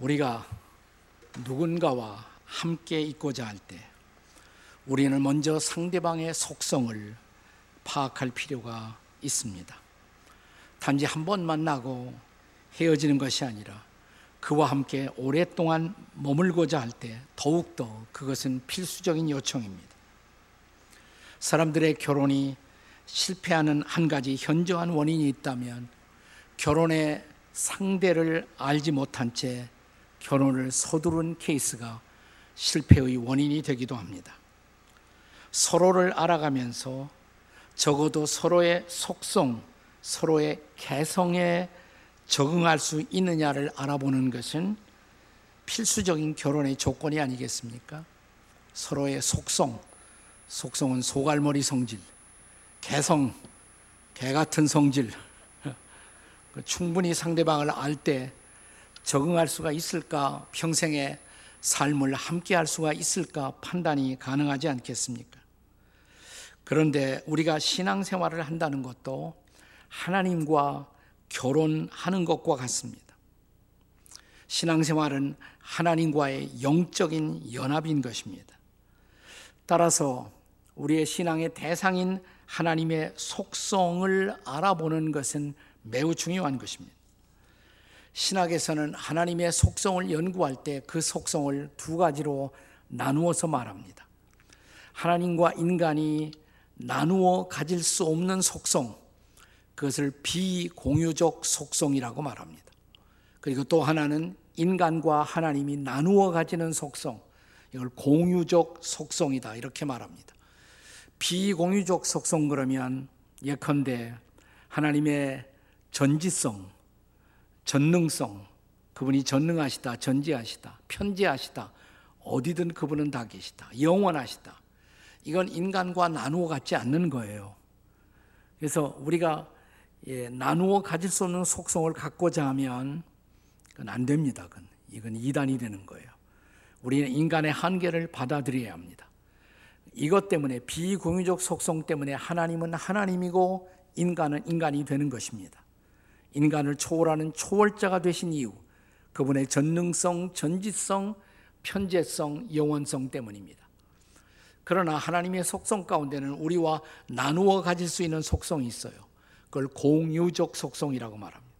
우리가 누군가와 함께 있고자 할 때 우리는 먼저 상대방의 속성을 파악할 필요가 있습니다. 단지 한 번 만나고 헤어지는 것이 아니라 그와 함께 오랫동안 머물고자 할 때 더욱더 그것은 필수적인 요청입니다. 사람들의 결혼이 실패하는 한 가지 현저한 원인이 있다면 결혼의 상대를 알지 못한 채 결혼을 서두른 케이스가 실패의 원인이 되기도 합니다. 서로를 알아가면서 적어도 서로의 속성, 서로의 개성에 적응할 수 있느냐를 알아보는 것은 필수적인 결혼의 조건이 아니겠습니까? 서로의 속성, 속성은 소갈머리 성질, 개성, 개 같은 성질, 충분히 상대방을 알 때 적응할 수가 있을까? 평생의 삶을 함께 할 수가 있을까? 판단이 가능하지 않겠습니까? 그런데 우리가 신앙생활을 한다는 것도 하나님과 결혼하는 것과 같습니다. 신앙생활은 하나님과의 영적인 연합인 것입니다. 따라서 우리의 신앙의 대상인 하나님의 속성을 알아보는 것은 매우 중요한 것입니다. 신학에서는 하나님의 속성을 연구할 때 그 속성을 두 가지로 나누어서 말합니다. 하나님과 인간이 나누어 가질 수 없는 속성, 그것을 비공유적 속성이라고 말합니다. 그리고 또 하나는 인간과 하나님이 나누어 가지는 속성, 이걸 공유적 속성이다. 이렇게 말합니다. 비공유적 속성 그러면 예컨대 하나님의 전지성, 전능성, 그분이 전능하시다, 전지하시다, 편지하시다, 어디든 그분은 다 계시다, 영원하시다. 이건 인간과 나누어 갖지 않는 거예요. 그래서 우리가 예, 나누어 가질 수 없는 속성을 갖고자 하면 그건 안 됩니다. 그건. 이건 이단이 되는 거예요. 우리는 인간의 한계를 받아들여야 합니다. 이것 때문에 비공유적 속성 때문에 하나님은 하나님이고 인간은 인간이 되는 것입니다. 인간을 초월하는 초월자가 되신 이유, 그분의 전능성, 전지성, 편재성, 영원성 때문입니다. 그러나 하나님의 속성 가운데는 우리와 나누어 가질 수 있는 속성이 있어요. 그걸 공유적 속성이라고 말합니다.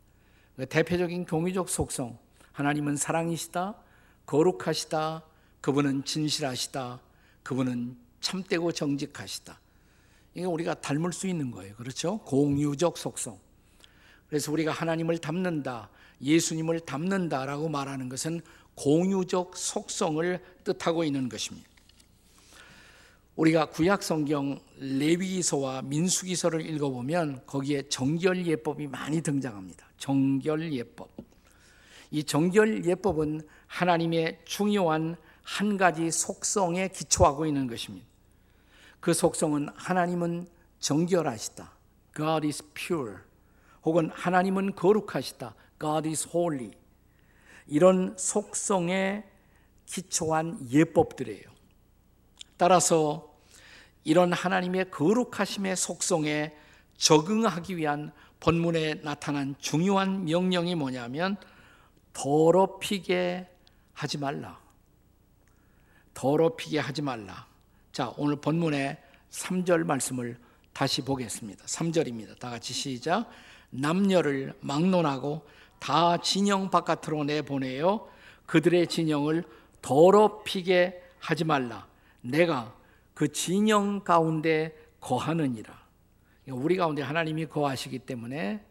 그 대표적인 공유적 속성, 하나님은 사랑이시다, 거룩하시다, 그분은 진실하시다, 그분은 참되고 정직하시다. 이게 우리가 닮을 수 있는 거예요. 그렇죠? 공유적 속성. 그래서 우리가 하나님을 닮는다, 예수님을 닮는다라고 말하는 것은 공유적 속성을 뜻하고 있는 것입니다. 우리가 구약 성경 레위기서와 민수기서를 읽어보면 거기에 정결 예법이 많이 등장합니다. 정결 예법. 이 정결 예법은 하나님의 중요한 한 가지 속성에 기초하고 있는 것입니다. 그 속성은 하나님은 정결하시다. God is pure. 혹은 하나님은 거룩하시다. God is holy. 이런 속성에 기초한 예법들이에요. 따라서 이런 하나님의 거룩하심의 속성에 적응하기 위한 본문에 나타난 중요한 명령이 뭐냐면 더럽히게 하지 말라. 더럽히게 하지 말라. 자, 오늘 본문의 3절 말씀을 다시 보겠습니다. 3절입니다. 다 같이 시작. 남녀를 막론하고 다 진영 바깥으로 내보내요. 그들의 진영을 더럽히게 하지 말라. 내가 그 진영 가운데 거하느니라. 우리 가운데 하나님이 거하시기 때문에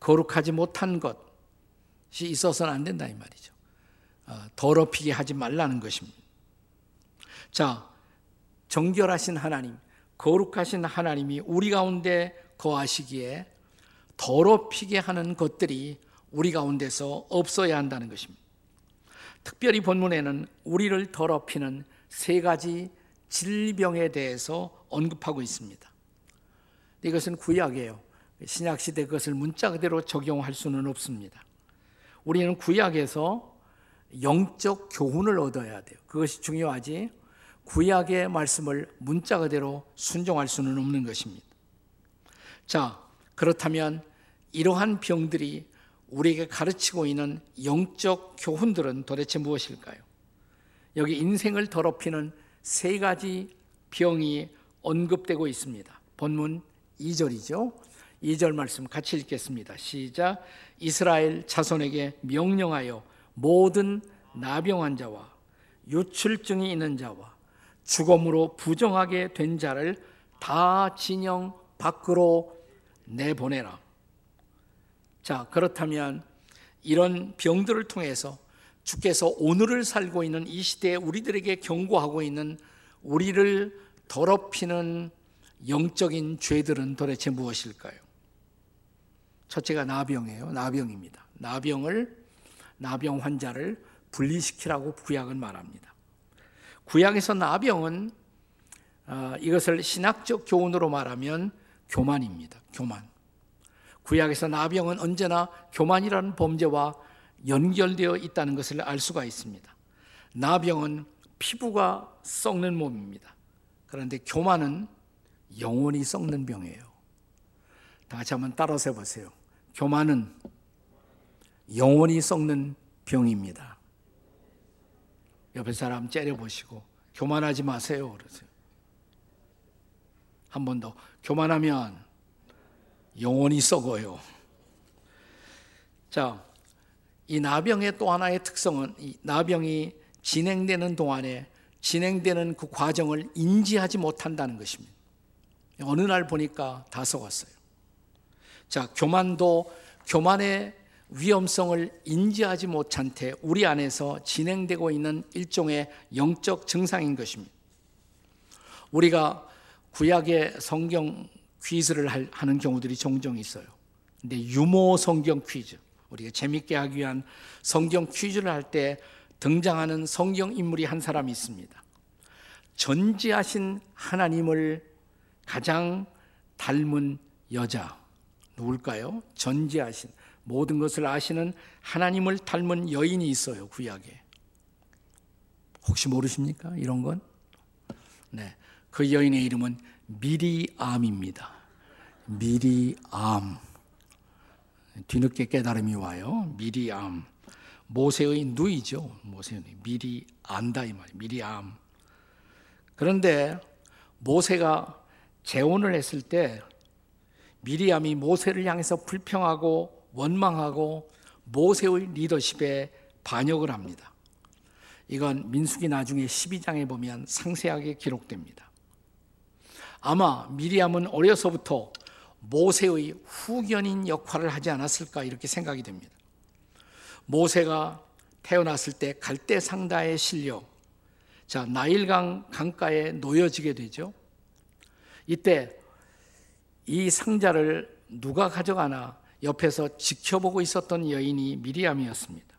거룩하지 못한 것이 있어서는 안 된다 이 말이죠. 어, 더럽히게 하지 말라는 것입니다. 자, 정결하신 하나님, 거룩하신 하나님이 우리 가운데 거하시기에 더럽히게 하는 것들이 우리 가운데서 없어야 한다는 것입니다. 특별히 본문에는 우리를 더럽히는 세 가지 질병에 대해서 언급하고 있습니다. 이것은 구약이에요. 신약 시대 그것을 문자 그대로 적용할 수는 없습니다. 우리는 구약에서 영적 교훈을 얻어야 돼요. 그것이 중요하지. 구약의 말씀을 문자 그대로 순종할 수는 없는 것입니다. 자, 그렇다면 이러한 병들이 우리에게 가르치고 있는 영적 교훈들은 도대체 무엇일까요? 여기 인생을 더럽히는 세 가지 병이 언급되고 있습니다. 본문 2절이죠. 2절 말씀 같이 읽겠습니다. 시작. 이스라엘 자손에게 명령하여 모든 나병 자와 유출증이 있는 자와 죽음으로 부정하게 된 자를 다 진영 밖으로 내보내라. 자, 그렇다면 이런 병들을 통해서 주께서 오늘을 살고 있는 이 시대에 우리들에게 경고하고 있는 우리를 더럽히는 영적인 죄들은 도대체 무엇일까요? 첫째가 나병이에요. 나병입니다. 나병을 나병 환자를 분리시키라고 구약은 말합니다. 구약에서 나병은 어, 이것을 신학적 교훈으로 말하면 교만입니다. 교만. 구약에서 나병은 언제나 교만이라는 범죄와 연결되어 있다는 것을 알 수가 있습니다. 나병은 피부가 썩는 몸입니다. 그런데 교만은 영원히 썩는 병이에요. 다 같이 한번 따라서 해보세요. 교만은 영원히 썩는 병입니다. 옆에 사람 째려보시고 교만하지 마세요. 그러세요. 한 번 더. 교만하면 영원히 썩어요. 자, 이 나병의 또 하나의 특성은 이 나병이 진행되는 동안에 진행되는 그 과정을 인지하지 못한다는 것입니다. 어느 날 보니까 다 썩었어요. 자, 교만도 교만의 위험성을 인지하지 못한 채 우리 안에서 진행되고 있는 일종의 영적 증상인 것입니다. 우리가 구약의 성경 퀴즈를 하는 경우들이 종종 있어요. 근데 유모 성경 퀴즈, 우리가 재밌게 하기 위한 성경 퀴즈를 할 때 등장하는 성경 인물이 한 사람이 있습니다. 전지하신 하나님을 가장 닮은 여자 누굴까요? 전지하신 모든 것을 아시는 하나님을 닮은 여인이 있어요 구약에. 혹시 모르십니까? 이런 건? 네, 그 여인의 이름은 미리암입니다. 미리암. 뒤늦게 깨달음이 와요. 미리암. 모세의 누이죠. 모세의 누이. 미리 안다 이 말이에요. 미리암. 그런데 모세가 재혼을 했을 때 미리암이 모세를 향해서 불평하고 원망하고 모세의 리더십에 반역을 합니다. 이건 민숙이 나중에 12장에 보면 상세하게 기록됩니다. 아마 미리암은 어려서부터 모세의 후견인 역할을 하지 않았을까 이렇게 생각이 됩니다. 모세가 태어났을 때 갈대 상다에 실려 자 나일강 강가에 놓여지게 되죠. 이때 이 상자를 누가 가져가나 옆에서 지켜보고 있었던 여인이 미리암이었습니다.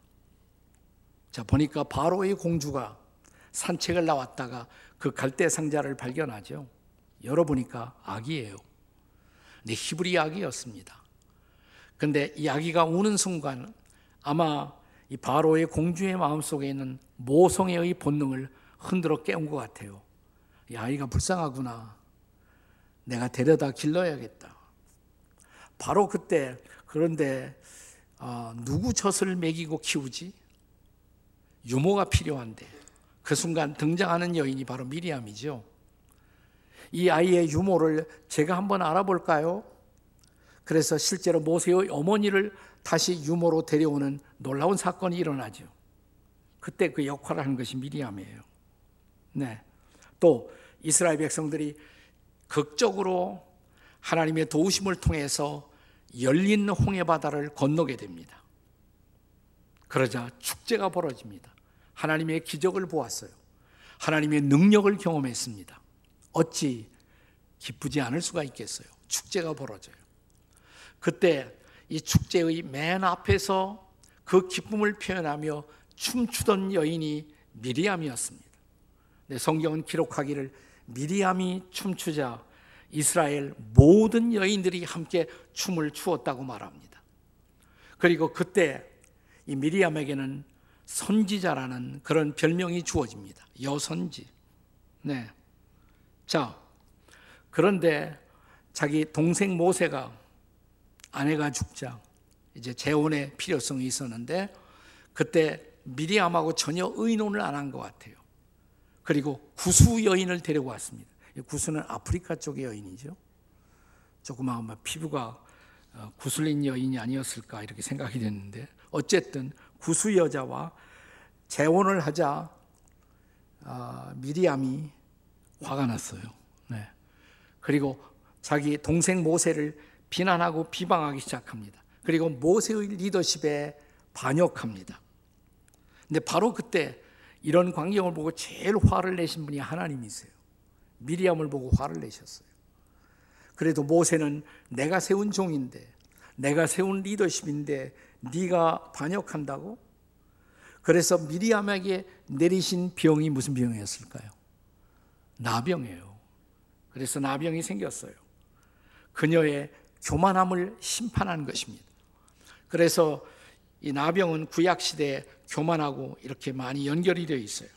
자 보니까 바로의 공주가 산책을 나왔다가 그 갈대 상자를 발견하죠. 열어보니까 아기예요. 네, 히브리 아기였습니다. 근데 이 아기가 우는 순간 아마 이 바로의 공주의 마음속에 있는 모성애의 본능을 흔들어 깨운 것 같아요. 이 아이가 불쌍하구나. 내가 데려다 길러야겠다. 바로 그때 그런데 어, 누구 젖을 먹이고 키우지? 유모가 필요한데 그 순간 등장하는 여인이 바로 미리암이죠. 이 아이의 유모를 제가 한번 알아볼까요? 그래서 실제로 모세의 어머니를 다시 유모로 데려오는 놀라운 사건이 일어나죠. 그때 그 역할을 하는 것이 미리암이에요. 네. 또 이스라엘 백성들이 극적으로 하나님의 도우심을 통해서 열린 홍해 바다를 건너게 됩니다. 그러자 축제가 벌어집니다. 하나님의 기적을 보았어요. 하나님의 능력을 경험했습니다. 어찌 기쁘지 않을 수가 있겠어요? 축제가 벌어져요. 그때 이 축제의 맨 앞에서 그 기쁨을 표현하며 춤추던 여인이 미리암이었습니다. 네, 성경은 기록하기를 미리암이 춤추자 이스라엘 모든 여인들이 함께 춤을 추었다고 말합니다. 그리고 그때 이 미리암에게는 선지자라는 그런 별명이 주어집니다. 여선지. 네. 자, 그런데 자기 동생 모세가 아내가 죽자 이제 재혼의 필요성이 있었는데 그때 미리암하고 전혀 의논을 안 한 것 같아요. 그리고 구수 여인을 데리고 왔습니다. 구수는 아프리카 쪽의 여인이죠. 조금 아마 피부가 어, 구슬린 여인이 아니었을까 이렇게 생각이 됐는데 어쨌든 구수 여자와 재혼을 하자 아, 미리암이 화가 났어요. 네. 그리고 자기 동생 모세를 비난하고 비방하기 시작합니다. 그리고 모세의 리더십에 반역합니다. 근데 바로 그때 이런 광경을 보고 제일 화를 내신 분이 하나님이세요. 미리암을 보고 화를 내셨어요. 그래도 모세는 내가 세운 종인데 내가 세운 리더십인데 네가 반역한다고? 그래서 미리암에게 내리신 병이 무슨 병이었을까요? 나병이에요. 그래서 나병이 생겼어요. 그녀의 교만함을 심판한 것입니다. 그래서 이 나병은 구약 시대에 교만하고 이렇게 많이 연결이 되어 있어요.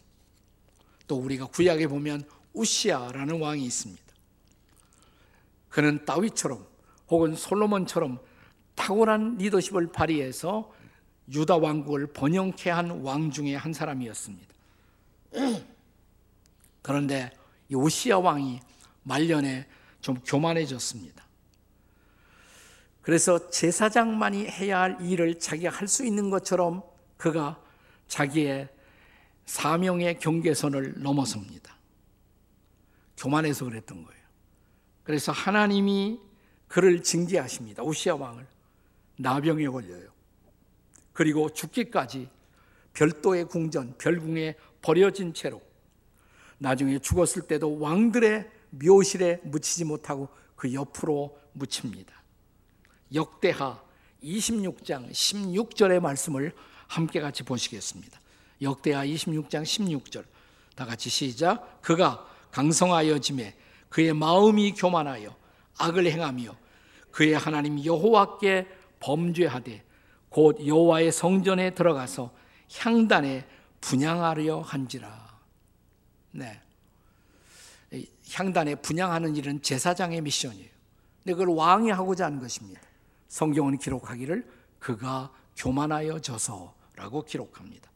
또 우리가 구약에 보면 우시아라는 왕이 있습니다. 그는 다윗처럼 혹은 솔로몬처럼 탁월한 리더십을 발휘해서 유다 왕국을 번영케 한 왕 중에 한 사람이었습니다. 그런데 이 오시아 왕이 말년에 좀 교만해졌습니다. 그래서 제사장만이 해야 할 일을 자기가 할 수 있는 것처럼 그가 자기의 사명의 경계선을 넘어섭니다. 교만해서 그랬던 거예요. 그래서 하나님이 그를 징계하십니다. 오시아 왕을 나병에 걸려요. 그리고 죽기까지 별도의 궁전, 별궁에 버려진 채로 나중에 죽었을 때도 왕들의 묘실에 묻히지 못하고 그 옆으로 묻힙니다. 역대하 26장 16절의 말씀을 함께 같이 보시겠습니다. 역대하 26장 16절. 다 같이 시작. 그가 강성하여 짐에 그의 마음이 교만하여 악을 행하며 그의 하나님 여호와께 범죄하되 곧 여호와의 성전에 들어가서 향단에 분양하려 한지라. 네. 향단에 분양하는 일은 제사장의 미션이에요. 근데 그걸 왕이 하고자 하는 것입니다. 성경은 기록하기를 그가 교만하여 져서라고 기록합니다.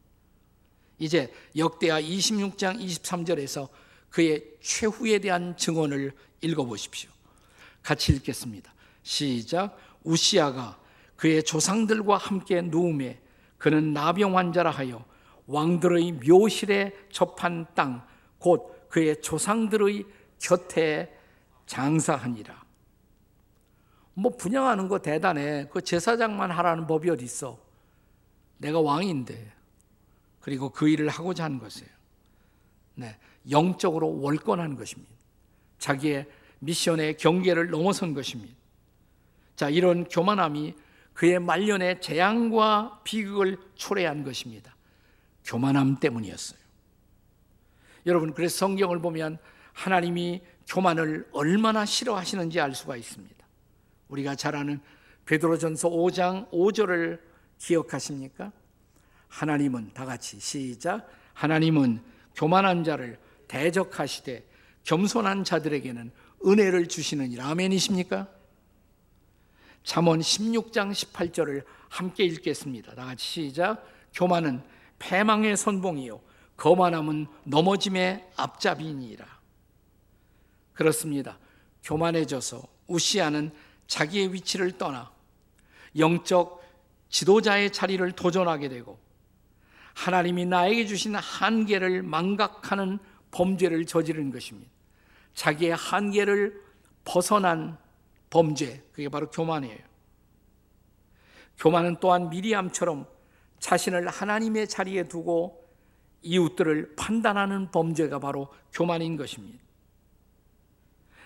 이제 역대하 26장 23절에서 그의 최후에 대한 증언을 읽어보십시오. 같이 읽겠습니다. 시작. 우시아가 그의 조상들과 함께 누움에 그는 나병 환자라 하여 왕들의 묘실에 접한 땅, 곧 그의 조상들의 곁에 장사하니라. 뭐 분양하는 거 대단해. 그 제사장만 하라는 법이 어디 있어? 내가 왕인데. 그리고 그 일을 하고자 하는 것이에요. 네, 영적으로 월권한 것입니다. 자기의 미션의 경계를 넘어선 것입니다. 자, 이런 교만함이 그의 말년에 재앙과 비극을 초래한 것입니다. 교만함 때문이었어요. 여러분, 그래서 성경을 보면 하나님이 교만을 얼마나 싫어하시는지 알 수가 있습니다. 우리가 잘 아는 베드로전서 5장 5절을 기억하십니까? 하나님은 다 같이 시작. 하나님은 교만한 자를 대적하시되 겸손한 자들에게는 은혜를 주시느니라. 아멘이십니까? 잠언 16장 18절을 함께 읽겠습니다. 다 같이 시작. 교만은 패망의 선봉이요 거만함은 넘어짐의 앞잡이니라. 그렇습니다. 교만해져서 우시아는 자기의 위치를 떠나 영적 지도자의 자리를 도전하게 되고 하나님이 나에게 주신 한계를 망각하는 범죄를 저지른 것입니다. 자기의 한계를 벗어난 범죄, 그게 바로 교만이에요. 교만은 또한 미리암처럼 자신을 하나님의 자리에 두고 이웃들을 판단하는 범죄가 바로 교만인 것입니다.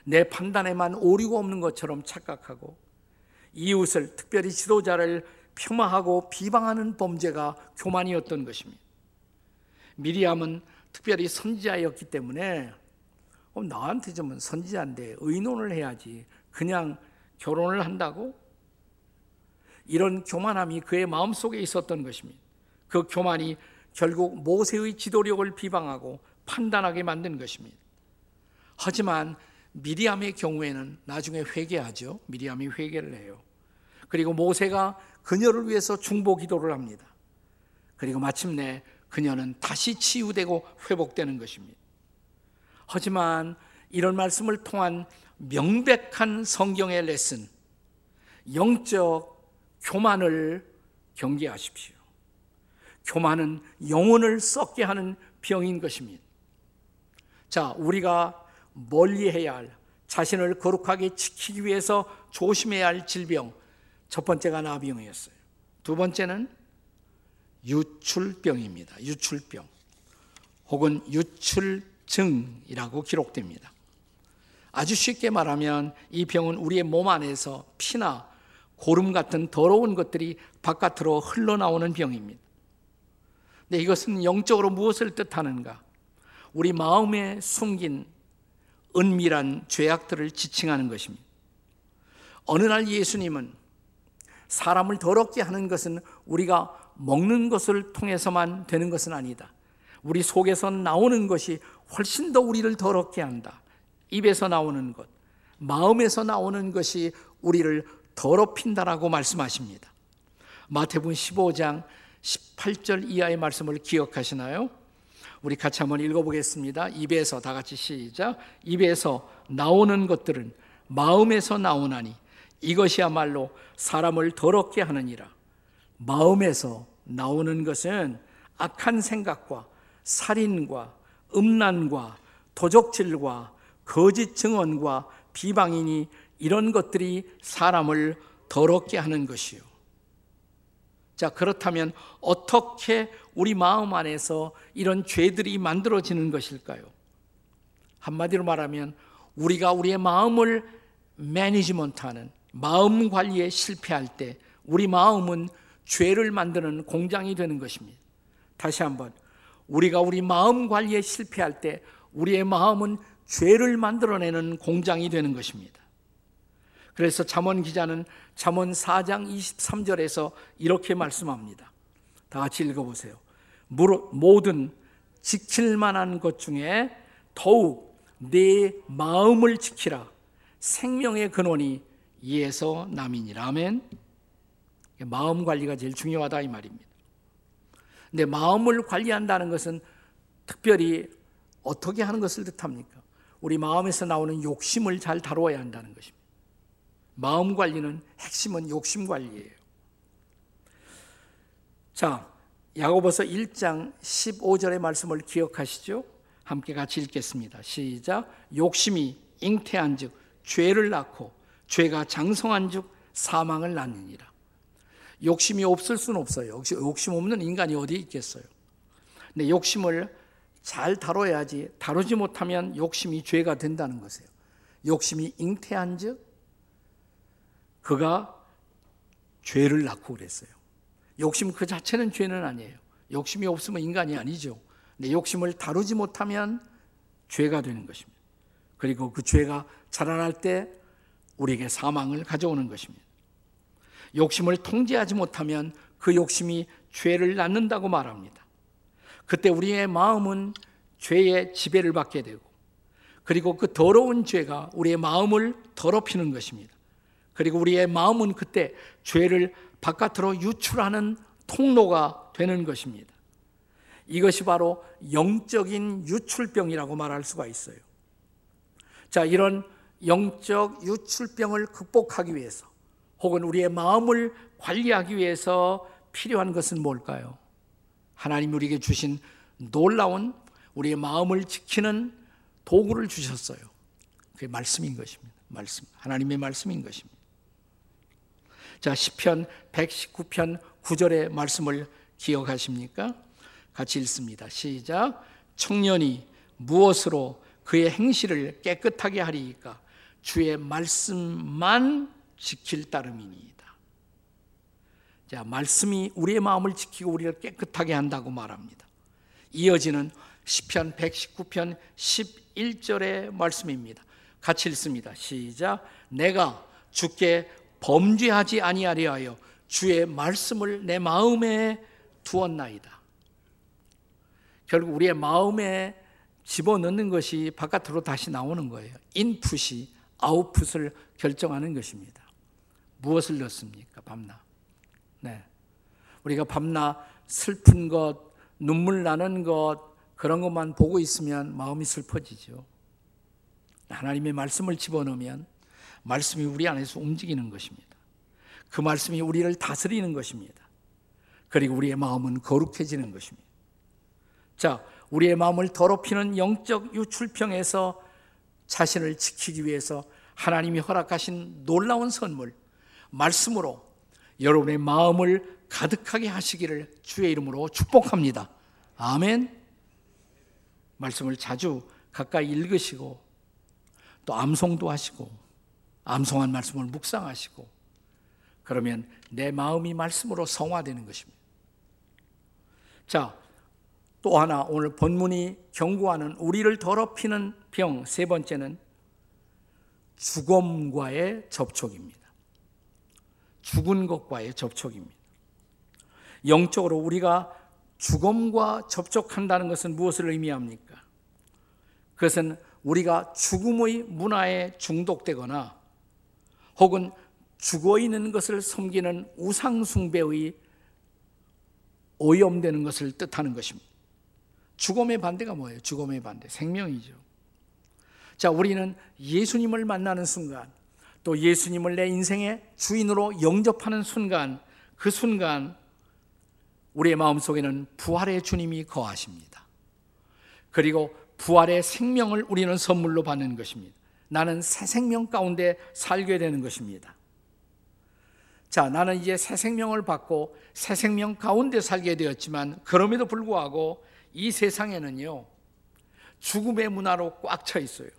내 판단에만 오류가 없는 것처럼 착각하고 이웃을 특별히 지도자를 폄하하고 비방하는 범죄가 교만이었던 것입니다. 미리암은 특별히 선지자였기 때문에 어, 나한테 좀 선지자인데 의논을 해야지 그냥 결혼을 한다고 이런 교만함이 그의 마음속에 있었던 것입니다. 그 교만이 결국 모세의 지도력을 비방하고 판단하게 만든 것입니다. 하지만 미리암의 경우에는 나중에 회개하죠. 미리암이 회개를 해요. 그리고 모세가 그녀를 위해서 중보 기도를 합니다. 그리고 마침내 그녀는 다시 치유되고 회복되는 것입니다. 하지만 이런 말씀을 통한 명백한 성경의 레슨, 영적 교만을 경계하십시오. 교만은 영혼을 썩게 하는 병인 것입니다. 자, 우리가 멀리 해야 할 자신을 거룩하게 지키기 위해서 조심해야 할 질병. 첫 번째가 나병이었어요. 두 번째는 유출병입니다. 유출병. 혹은 유출증이라고 기록됩니다. 아주 쉽게 말하면 이 병은 우리의 몸 안에서 피나 고름 같은 더러운 것들이 바깥으로 흘러나오는 병입니다. 근데 이것은 영적으로 무엇을 뜻하는가? 우리 마음에 숨긴 은밀한 죄악들을 지칭하는 것입니다. 어느 날 예수님은 사람을 더럽게 하는 것은 우리가 먹는 것을 통해서만 되는 것은 아니다. 우리 속에서 나오는 것이 훨씬 더 우리를 더럽게 한다. 입에서 나오는 것, 마음에서 나오는 것이 우리를 더럽힌다라고 말씀하십니다. 마태복음 15장 18절 이하의 말씀을 기억하시나요? 우리 같이 한번 읽어보겠습니다. 입에서 다 같이 시작. 입에서 나오는 것들은 마음에서 나오나니 이것이야말로 사람을 더럽게 하느니라. 마음에서 나오는 것은 악한 생각과 살인과 음란과 도적질과 거짓 증언과 비방이니 이런 것들이 사람을 더럽게 하는 것이요. 자, 그렇다면 어떻게 우리 마음 안에서 이런 죄들이 만들어지는 것일까요? 한마디로 말하면 우리가 우리의 마음을 매니지먼트 하는 마음 관리에 실패할 때 우리 마음은 죄를 만드는 공장이 되는 것입니다. 다시 한번 우리가 우리 마음 관리에 실패할 때 우리의 마음은 죄를 만들어내는 공장이 되는 것입니다. 그래서 잠언 기자는 잠언 4장 23절에서 이렇게 말씀합니다. 다 같이 읽어보세요. 모든 지킬 만한 것 중에 더욱 내 마음을 지키라. 생명의 근원이 이에서 남이니라. 아멘. 마음 관리가 제일 중요하다 이 말입니다. 근데 마음을 관리한다는 것은 특별히 어떻게 하는 것을 뜻합니까? 우리 마음에서 나오는 욕심을 잘 다루어야 한다는 것입니다. 마음 관리는 핵심은 욕심 관리예요. 자, 야고보서 1장 15절의 말씀을 기억하시죠? 함께 같이 읽겠습니다. 시작. 욕심이 잉태한즉 죄를 낳고 죄가 장성한즉 사망을 낳느니라. 욕심이 없을 수는 없어요. 욕심 없는 인간이 어디 있겠어요? 근데 욕심을 잘 다뤄야지 다루지 못하면 욕심이 죄가 된다는 것이에요. 욕심이 잉태한즉 그가 죄를 낳고 그랬어요. 욕심 그 자체는 죄는 아니에요. 욕심이 없으면 인간이 아니죠. 근데 욕심을 다루지 못하면 죄가 되는 것입니다. 그리고 그 죄가 자라날 때 우리에게 사망을 가져오는 것입니다. 욕심을 통제하지 못하면 그 욕심이 죄를 낳는다고 말합니다. 그때 우리의 마음은 죄의 지배를 받게 되고 그리고 그 더러운 죄가 우리의 마음을 더럽히는 것입니다. 그리고 우리의 마음은 그때 죄를 바깥으로 유출하는 통로가 되는 것입니다. 이것이 바로 영적인 유출병이라고 말할 수가 있어요. 자, 이런 영적 유출병을 극복하기 위해서 혹은 우리의 마음을 관리하기 위해서 필요한 것은 뭘까요? 하나님 우리에게 주신 놀라운 우리의 마음을 지키는 도구를 주셨어요. 그게 말씀인 것입니다. 말씀. 하나님의 말씀인 것입니다. 자, 시편 119편 9절의 말씀을 기억하십니까? 같이 읽습니다. 시작. 청년이 무엇으로 그의 행실을 깨끗하게 하리이까? 주의 말씀만 지킬 따름이니이다. 자, 말씀이 우리의 마음을 지키고 우리를 깨끗하게 한다고 말합니다. 이어지는 시편 119편 11절의 말씀입니다. 같이 읽습니다. 시작. 내가 주께 범죄하지 아니하려 하여 주의 말씀을 내 마음에 두었나이다. 결국 우리의 마음에 집어넣는 것이 바깥으로 다시 나오는 거예요. 인풋이 아웃풋을 결정하는 것입니다. 무엇을 넣습니까? 밤낮. 네. 우리가 밤낮 슬픈 것, 눈물 나는 것, 그런 것만 보고 있으면 마음이 슬퍼지죠. 하나님의 말씀을 집어넣으면 말씀이 우리 안에서 움직이는 것입니다. 그 말씀이 우리를 다스리는 것입니다. 그리고 우리의 마음은 거룩해지는 것입니다. 자, 우리의 마음을 더럽히는 영적 유출병에서 자신을 지키기 위해서 하나님이 허락하신 놀라운 선물, 말씀으로 여러분의 마음을 가득하게 하시기를 주의 이름으로 축복합니다. 아멘. 말씀을 자주 가까이 읽으시고 또 암송도 하시고 암송한 말씀을 묵상하시고 그러면 내 마음이 말씀으로 성화되는 것입니다. 자, 또 하나 오늘 본문이 경고하는 우리를 더럽히는 병 세 번째는 죽음과의 접촉입니다. 죽은 것과의 접촉입니다. 영적으로 우리가 죽음과 접촉한다는 것은 무엇을 의미합니까? 그것은 우리가 죽음의 문화에 중독되거나 혹은 죽어 있는 것을 섬기는 우상숭배의 오염되는 것을 뜻하는 것입니다. 죽음의 반대가 뭐예요? 죽음의 반대. 생명이죠. 자, 우리는 예수님을 만나는 순간, 또 예수님을 내 인생의 주인으로 영접하는 순간, 그 순간, 우리의 마음 속에는 부활의 주님이 거하십니다. 그리고 부활의 생명을 우리는 선물로 받는 것입니다. 나는 새 생명 가운데 살게 되는 것입니다. 자, 나는 이제 새 생명을 받고 새 생명 가운데 살게 되었지만 그럼에도 불구하고 이 세상에는요, 죽음의 문화로 꽉 차 있어요.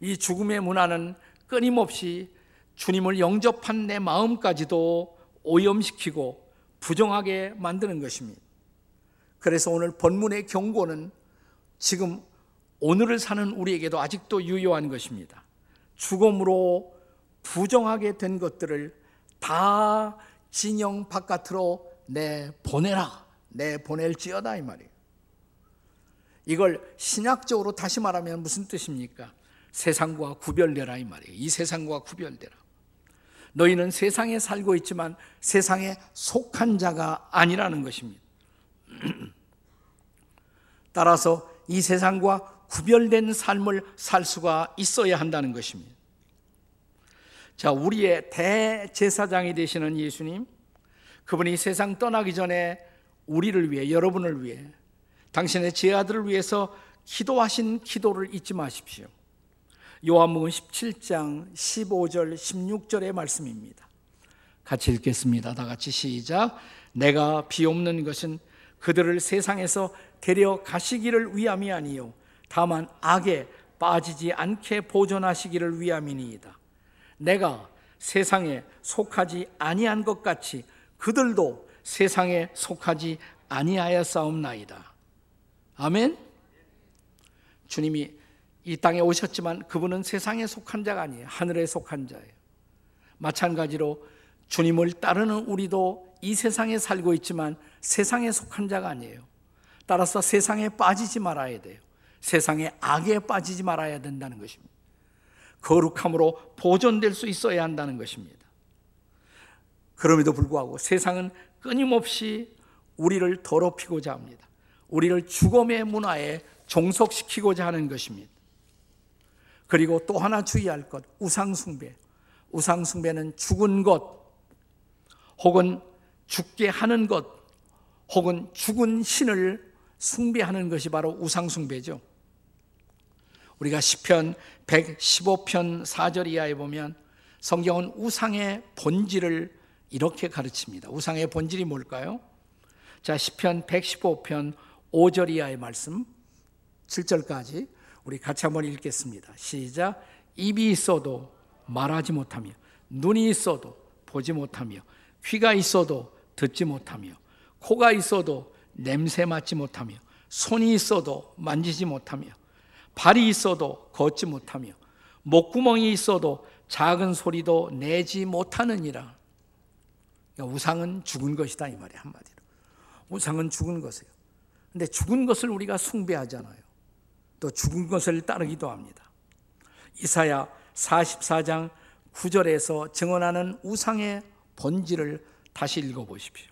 이 죽음의 문화는 끊임없이 주님을 영접한 내 마음까지도 오염시키고 부정하게 만드는 것입니다. 그래서 오늘 본문의 경고는 지금 오늘을 사는 우리에게도 아직도 유효한 것입니다. 죽음으로 부정하게 된 것들을 다 진영 바깥으로 내 보내라. 내 보낼지어다 이 말이에요. 이걸 신약적으로 다시 말하면 무슨 뜻입니까? 세상과 구별되라 이 말이에요. 이 세상과 구별되라. 너희는 세상에 살고 있지만 세상에 속한 자가 아니라는 것입니다. 따라서 이 세상과 구별된 삶을 살 수가 있어야 한다는 것입니다. 자, 우리의 대제사장이 되시는 예수님, 그분이 세상 떠나기 전에 우리를 위해, 여러분을 위해, 당신의 제 아들을 위해서 기도하신 기도를 잊지 마십시오. 요한복음 17장 15절 16절의 말씀입니다. 같이 읽겠습니다. 다 같이 시작. 내가 비옵는 것은 그들을 세상에서 데려가시기를 위함이 아니요 다만 악에 빠지지 않게 보존하시기를 위함이니이다. 내가 세상에 속하지 아니한 것 같이 그들도 세상에 속하지 아니하였사옵나이다. 아멘. 주님이 이 땅에 오셨지만 그분은 세상에 속한 자가 아니에요. 하늘에 속한 자예요. 마찬가지로 주님을 따르는 우리도 이 세상에 살고 있지만 세상에 속한 자가 아니에요. 따라서 세상에 빠지지 말아야 돼요. 세상에 악에 빠지지 말아야 된다는 것입니다. 거룩함으로 보존될 수 있어야 한다는 것입니다. 그럼에도 불구하고 세상은 끊임없이 우리를 더럽히고자 합니다. 우리를 죽음의 문화에 종속시키고자 하는 것입니다. 그리고 또 하나 주의할 것, 우상숭배. 우상숭배는 죽은 것, 혹은 죽게 하는 것, 혹은 죽은 신을 숭배하는 것이 바로 우상숭배죠. 우리가 시편 115편 4절 이하에 보면 성경은 우상의 본질을 이렇게 가르칩니다. 우상의 본질이 뭘까요? 자, 시편 115편 5절 이하의 말씀 7절까지 우리 같이 한번 읽겠습니다. 시작. 입이 있어도 말하지 못하며, 눈이 있어도 보지 못하며, 귀가 있어도 듣지 못하며, 코가 있어도 냄새 맡지 못하며, 손이 있어도 만지지 못하며, 발이 있어도 걷지 못하며, 목구멍이 있어도 작은 소리도 내지 못하느니라. 그러니까 우상은 죽은 것이다 이 말이에요 한마디로. 우상은 죽은 것이에요. 근데 죽은 것을 우리가 숭배하잖아요. 또 죽은 것을 따르기도 합니다. 이사야 44장 후절에서 증언하는 우상의 본질을 다시 읽어보십시오.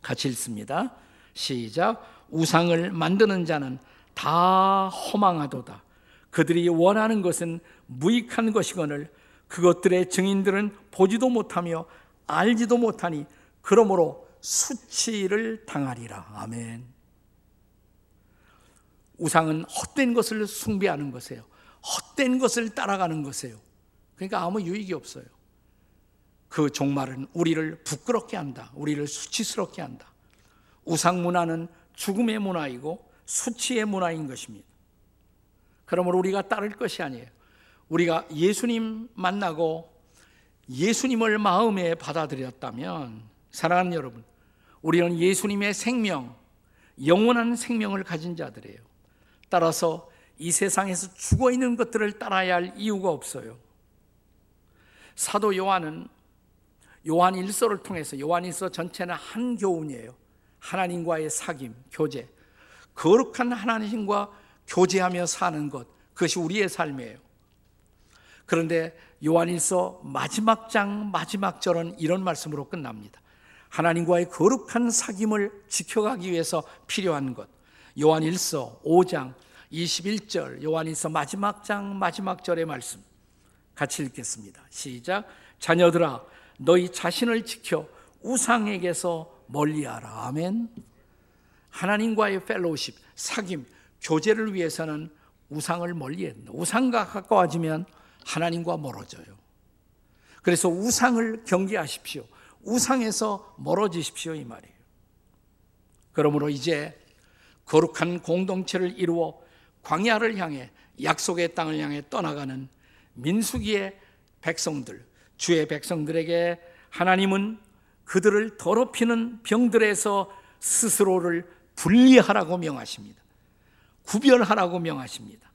같이 읽습니다. 시작. 우상을 만드는 자는 다 허망하도다. 그들이 원하는 것은 무익한 것이거늘 그것들의 증인들은 보지도 못하며 알지도 못하니 그러므로 수치를 당하리라. 아멘. 우상은 헛된 것을 숭배하는 것이에요. 헛된 것을 따라가는 것이에요. 그러니까 아무 유익이 없어요. 그 종말은 우리를 부끄럽게 한다. 우리를 수치스럽게 한다. 우상 문화는 죽음의 문화이고 수치의 문화인 것입니다. 그러므로 우리가 따를 것이 아니에요. 우리가 예수님 만나고 예수님을 마음에 받아들였다면 사랑하는 여러분, 우리는 예수님의 생명, 영원한 생명을 가진 자들이에요. 따라서 이 세상에서 죽어 있는 것들을 따라야 할 이유가 없어요. 사도 요한은 요한 일서를 통해서 요한 일서 전체는 한 교훈이에요. 하나님과의 사귐, 교제. 거룩한 하나님과 교제하며 사는 것. 그것이 우리의 삶이에요. 그런데 요한일서 마지막 장 마지막 절은 이런 말씀으로 끝납니다. 하나님과의 거룩한 사귐을 지켜가기 위해서 필요한 것. 요한일서 5장 21절 요한일서 마지막 장 마지막 절의 말씀 같이 읽겠습니다. 시작. 자녀들아 너희 자신을 지켜 우상에게서 멀리하라. 아멘. 하나님과의 펠로우십, 사귐, 교제를 위해서는 우상을 멀리해야 된다. 우상과 가까워지면 하나님과 멀어져요. 그래서 우상을 경계하십시오. 우상에서 멀어지십시오 이 말이에요. 그러므로 이제 거룩한 공동체를 이루어 광야를 향해 약속의 땅을 향해 떠나가는 민수기의 백성들, 주의 백성들에게 하나님은 그들을 더럽히는 병들에서 스스로를 분리하라고 명하십니다. 구별하라고 명하십니다.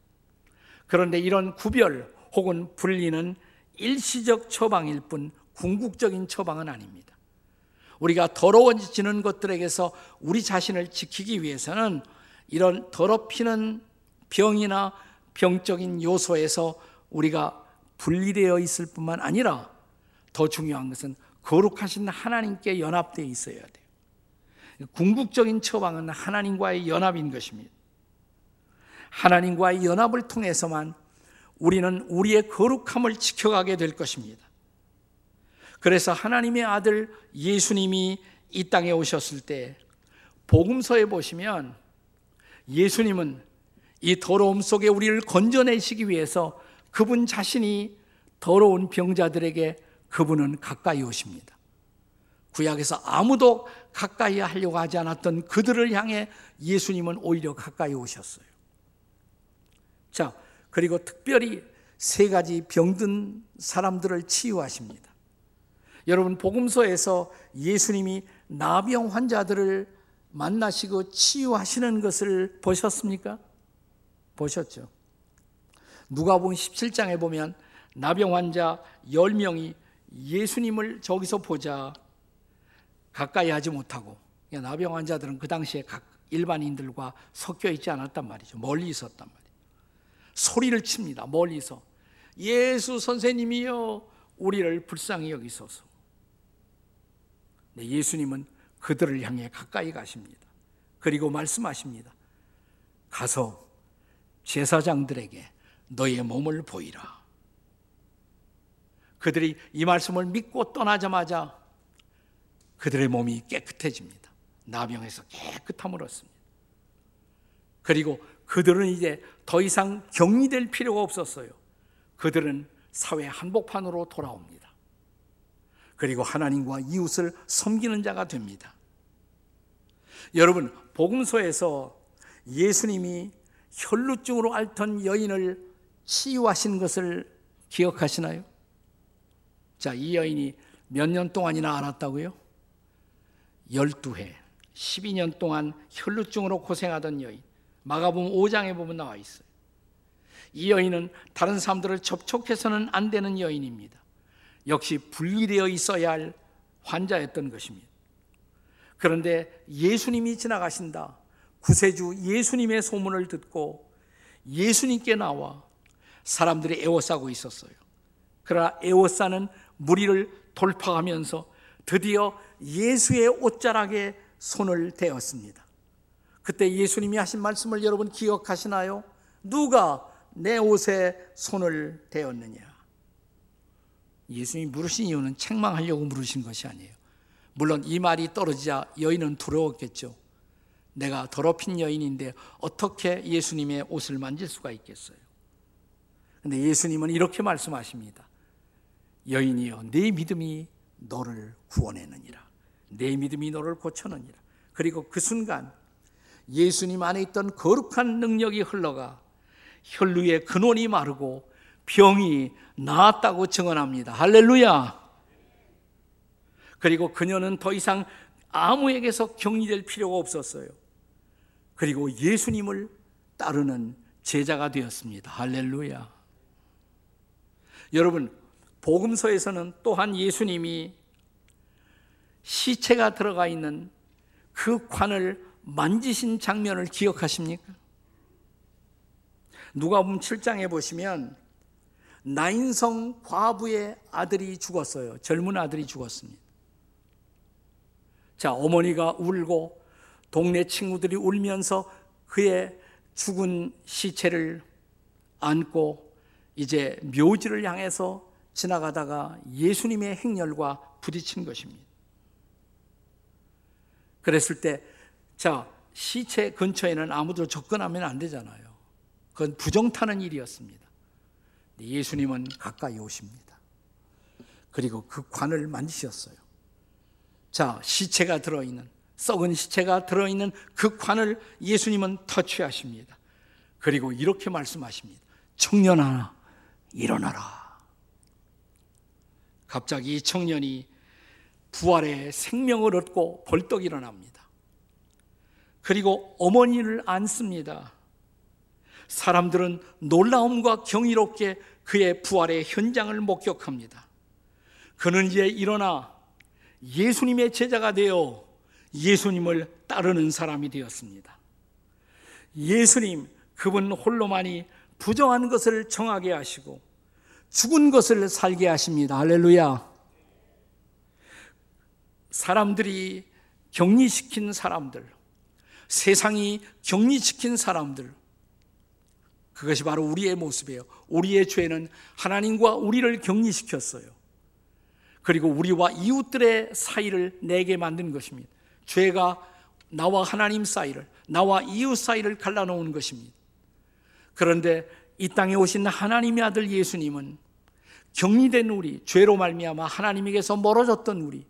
그런데 이런 구별 혹은 분리는 일시적 처방일 뿐 궁극적인 처방은 아닙니다. 우리가 더러워지는 것들에게서 우리 자신을 지키기 위해서는 이런 더럽히는 병이나 병적인 요소에서 우리가 분리되어 있을 뿐만 아니라 더 중요한 것은 거룩하신 하나님께 연합되어 있어야 돼요. 궁극적인 처방은 하나님과의 연합인 것입니다. 하나님과의 연합을 통해서만 우리는 우리의 거룩함을 지켜가게 될 것입니다. 그래서 하나님의 아들 예수님이 이 땅에 오셨을 때 복음서에 보시면 예수님은 이 더러움 속에 우리를 건져내시기 위해서 그분 자신이 더러운 병자들에게 그분은 가까이 오십니다. 구약에서 아무도 가까이 하려고 하지 않았던 그들을 향해 예수님은 오히려 가까이 오셨어요. 자, 그리고 특별히 세 가지 병든 사람들을 치유하십니다. 여러분, 복음서에서 예수님이 나병 환자들을 만나시고 치유하시는 것을 보셨습니까? 보셨죠? 누가복음 17장에 보면 나병 환자 10명이 예수님을 저기서 보자 가까이 하지 못하고 나병 환자들은 그 당시에 각 일반인들과 섞여 있지 않았단 말이죠. 멀리 있었단 말이에요. 소리를 칩니다. 멀리서 예수 선생님이여 우리를 불쌍히 여기소서. 네, 예수님은 그들을 향해 가까이 가십니다. 그리고 말씀하십니다. 가서 제사장들에게 너의 몸을 보이라. 그들이 이 말씀을 믿고 떠나자마자 그들의 몸이 깨끗해집니다. 나병에서 깨끗함을 얻습니다. 그리고 그들은 이제 더 이상 격리될 필요가 없었어요. 그들은 사회 한복판으로 돌아옵니다. 그리고 하나님과 이웃을 섬기는 자가 됩니다. 여러분, 복음서에서 예수님이 혈루증으로 앓던 여인을 치유하신 것을 기억하시나요? 자, 이 여인이 몇 년 동안이나 앓았다고요? 12해. 12년 동안 혈루증으로 고생하던 여인. 마가복음 5장에 보면 나와 있어요. 이 여인은 다른 사람들을 접촉해서는 안 되는 여인입니다. 역시 분리되어 있어야 할 환자였던 것입니다. 그런데 예수님이 지나가신다. 구세주 예수님의 소문을 듣고 예수님께 나와 사람들이 애워싸고 있었어요. 그러나 에오사는 무리를 돌파하면서 드디어 예수의 옷자락에 손을 대었습니다. 그때 예수님이 하신 말씀을 여러분 기억하시나요? 누가 내 옷에 손을 대었느냐? 예수님이 물으신 이유는 책망하려고 물으신 것이 아니에요. 물론 이 말이 떨어지자 여인은 두려웠겠죠. 내가 더럽힌 여인인데 어떻게 예수님의 옷을 만질 수가 있겠어요? 근데 예수님은 이렇게 말씀하십니다. 여인이여, 네 믿음이 너를 구원했느니라. 내 믿음이 너를 고쳐느니라. 그리고 그 순간 예수님 안에 있던 거룩한 능력이 흘러가 혈루의 근원이 마르고 병이 나았다고 증언합니다. 할렐루야. 그리고 그녀는 더 이상 아무에게서 격리될 필요가 없었어요. 그리고 예수님을 따르는 제자가 되었습니다. 할렐루야. 여러분, 복음서에서는 또한 예수님이 시체가 들어가 있는 그 관을 만지신 장면을 기억하십니까? 누가 보면 7장에 보시면 나인성 과부의 아들이 죽었어요. 젊은 아들이 죽었습니다. 자, 어머니가 울고 동네 친구들이 울면서 그의 죽은 시체를 안고 이제 묘지를 향해서 지나가다가 예수님의 행렬과 부딪힌 것입니다. 그랬을 때, 자, 시체 근처에는 아무도 접근하면 안 되잖아요. 그건 부정타는 일이었습니다. 예수님은 가까이 오십니다. 그리고 그 관을 만지셨어요. 자, 시체가 들어있는, 썩은 시체가 들어있는 그 관을 예수님은 터치하십니다. 그리고 이렇게 말씀하십니다. 청년아, 일어나라. 갑자기 이 청년이 부활의 생명을 얻고 벌떡 일어납니다. 그리고 어머니를 안습니다. 사람들은 놀라움과 경이롭게 그의 부활의 현장을 목격합니다. 그는 이제 일어나 예수님의 제자가 되어 예수님을 따르는 사람이 되었습니다. 예수님, 그분 홀로만이 부정한 것을 정하게 하시고 죽은 것을 살게 하십니다. 할렐루야. 사람들이 격리시킨 사람들, 세상이 격리시킨 사람들, 그것이 바로 우리의 모습이에요. 우리의 죄는 하나님과 우리를 격리시켰어요. 그리고 우리와 이웃들의 사이를 내게 만든 것입니다. 죄가 나와 하나님 사이를, 나와 이웃 사이를 갈라놓은 것입니다. 그런데 이 땅에 오신 하나님의 아들 예수님은 격리된 우리, 죄로 말미암아 하나님에게서 멀어졌던 우리,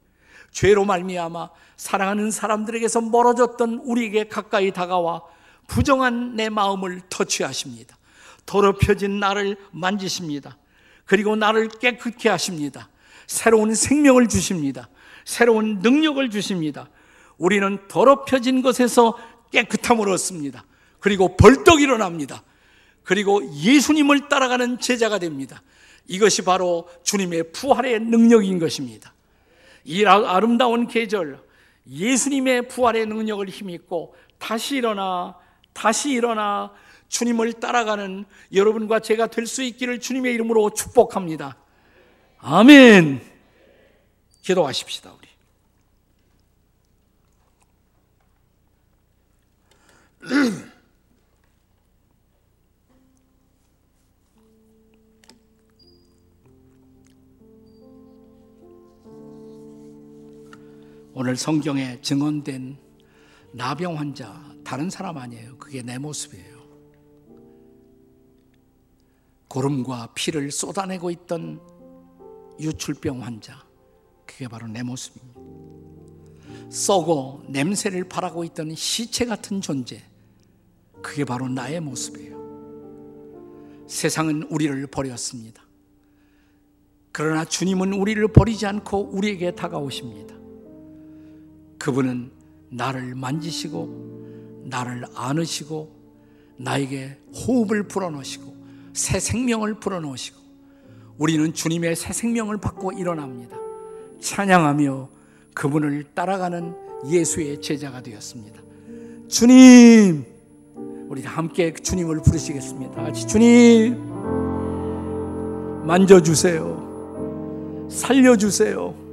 죄로 말미암아 사랑하는 사람들에게서 멀어졌던 우리에게 가까이 다가와 부정한 내 마음을 터치하십니다. 더럽혀진 나를 만지십니다. 그리고 나를 깨끗게 하십니다. 새로운 생명을 주십니다. 새로운 능력을 주십니다. 우리는 더럽혀진 것에서 깨끗함을 얻습니다. 그리고 벌떡 일어납니다. 그리고 예수님을 따라가는 제자가 됩니다. 이것이 바로 주님의 부활의 능력인 것입니다. 이 아름다운 계절, 예수님의 부활의 능력을 힘입고 다시 일어나, 다시 일어나 주님을 따라가는 여러분과 제가 될 수 있기를 주님의 이름으로 축복합니다. 아멘. 기도하십시다, 우리. 오늘 성경에 증언된 나병 환자 다른 사람 아니에요. 그게 내 모습이에요. 고름과 피를 쏟아내고 있던 유출병 환자. 그게 바로 내 모습입니다. 썩어 냄새를 바라고 있던 시체 같은 존재. 그게 바로 나의 모습이에요. 세상은 우리를 버렸습니다. 그러나 주님은 우리를 버리지 않고 우리에게 다가오십니다. 그분은 나를 만지시고 나를 안으시고 나에게 호흡을 불어넣으시고 새 생명을 불어넣으시고 우리는 주님의 새 생명을 받고 일어납니다. 찬양하며 그분을 따라가는 예수의 제자가 되었습니다. 주님, 우리 함께 주님을 부르시겠습니다. 같이 주님, 만져주세요. 살려주세요.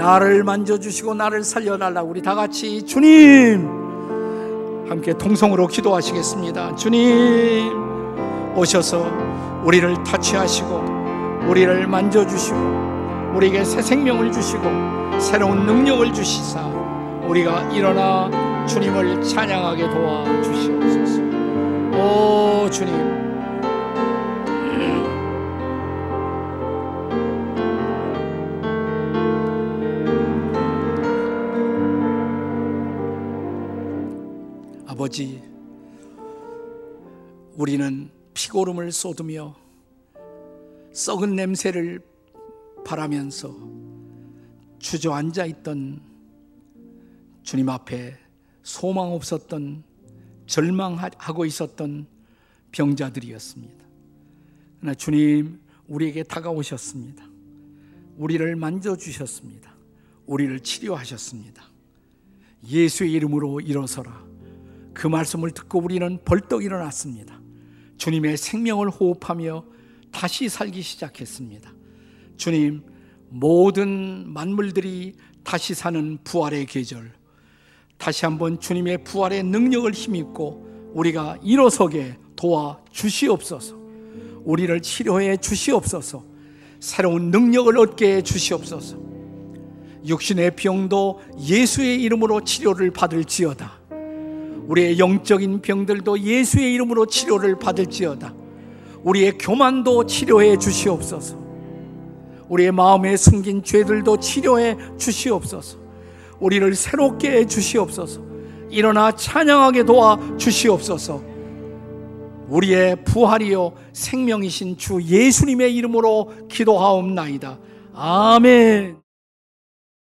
나를 만져주시고 나를 살려달라고 우리 다 같이 주님 함께 통성으로 기도하시겠습니다. 주님 오셔서 우리를 타치하시고 우리를 만져주시고 우리에게 새 생명을 주시고 새로운 능력을 주시사 우리가 일어나 주님을 찬양하게 도와주시옵소서. 오 주님 아버지, 우리는 피고름을 쏟으며 썩은 냄새를 바라면서 주저앉아 있던 주님 앞에 소망 없었던 절망하고 있었던 병자들이었습니다. 그러나 주님 우리에게 다가오셨습니다. 우리를 만져주셨습니다. 우리를 치료하셨습니다. 예수의 이름으로 일어서라. 그 말씀을 듣고 우리는 벌떡 일어났습니다. 주님의 생명을 호흡하며 다시 살기 시작했습니다. 주님, 모든 만물들이 다시 사는 부활의 계절, 다시 한번 주님의 부활의 능력을 힘입고 우리가 일어서게 도와 주시옵소서. 우리를 치료해 주시옵소서. 새로운 능력을 얻게 해 주시옵소서. 육신의 병도 예수의 이름으로 치료를 받을지어다. 우리의 영적인 병들도 예수의 이름으로 치료를 받을지어다. 우리의 교만도 치료해 주시옵소서. 우리의 마음에 숨긴 죄들도 치료해 주시옵소서. 우리를 새롭게 해 주시옵소서. 일어나 찬양하게 도와 주시옵소서. 우리의 부활이요 생명이신 주 예수님의 이름으로 기도하옵나이다. 아멘.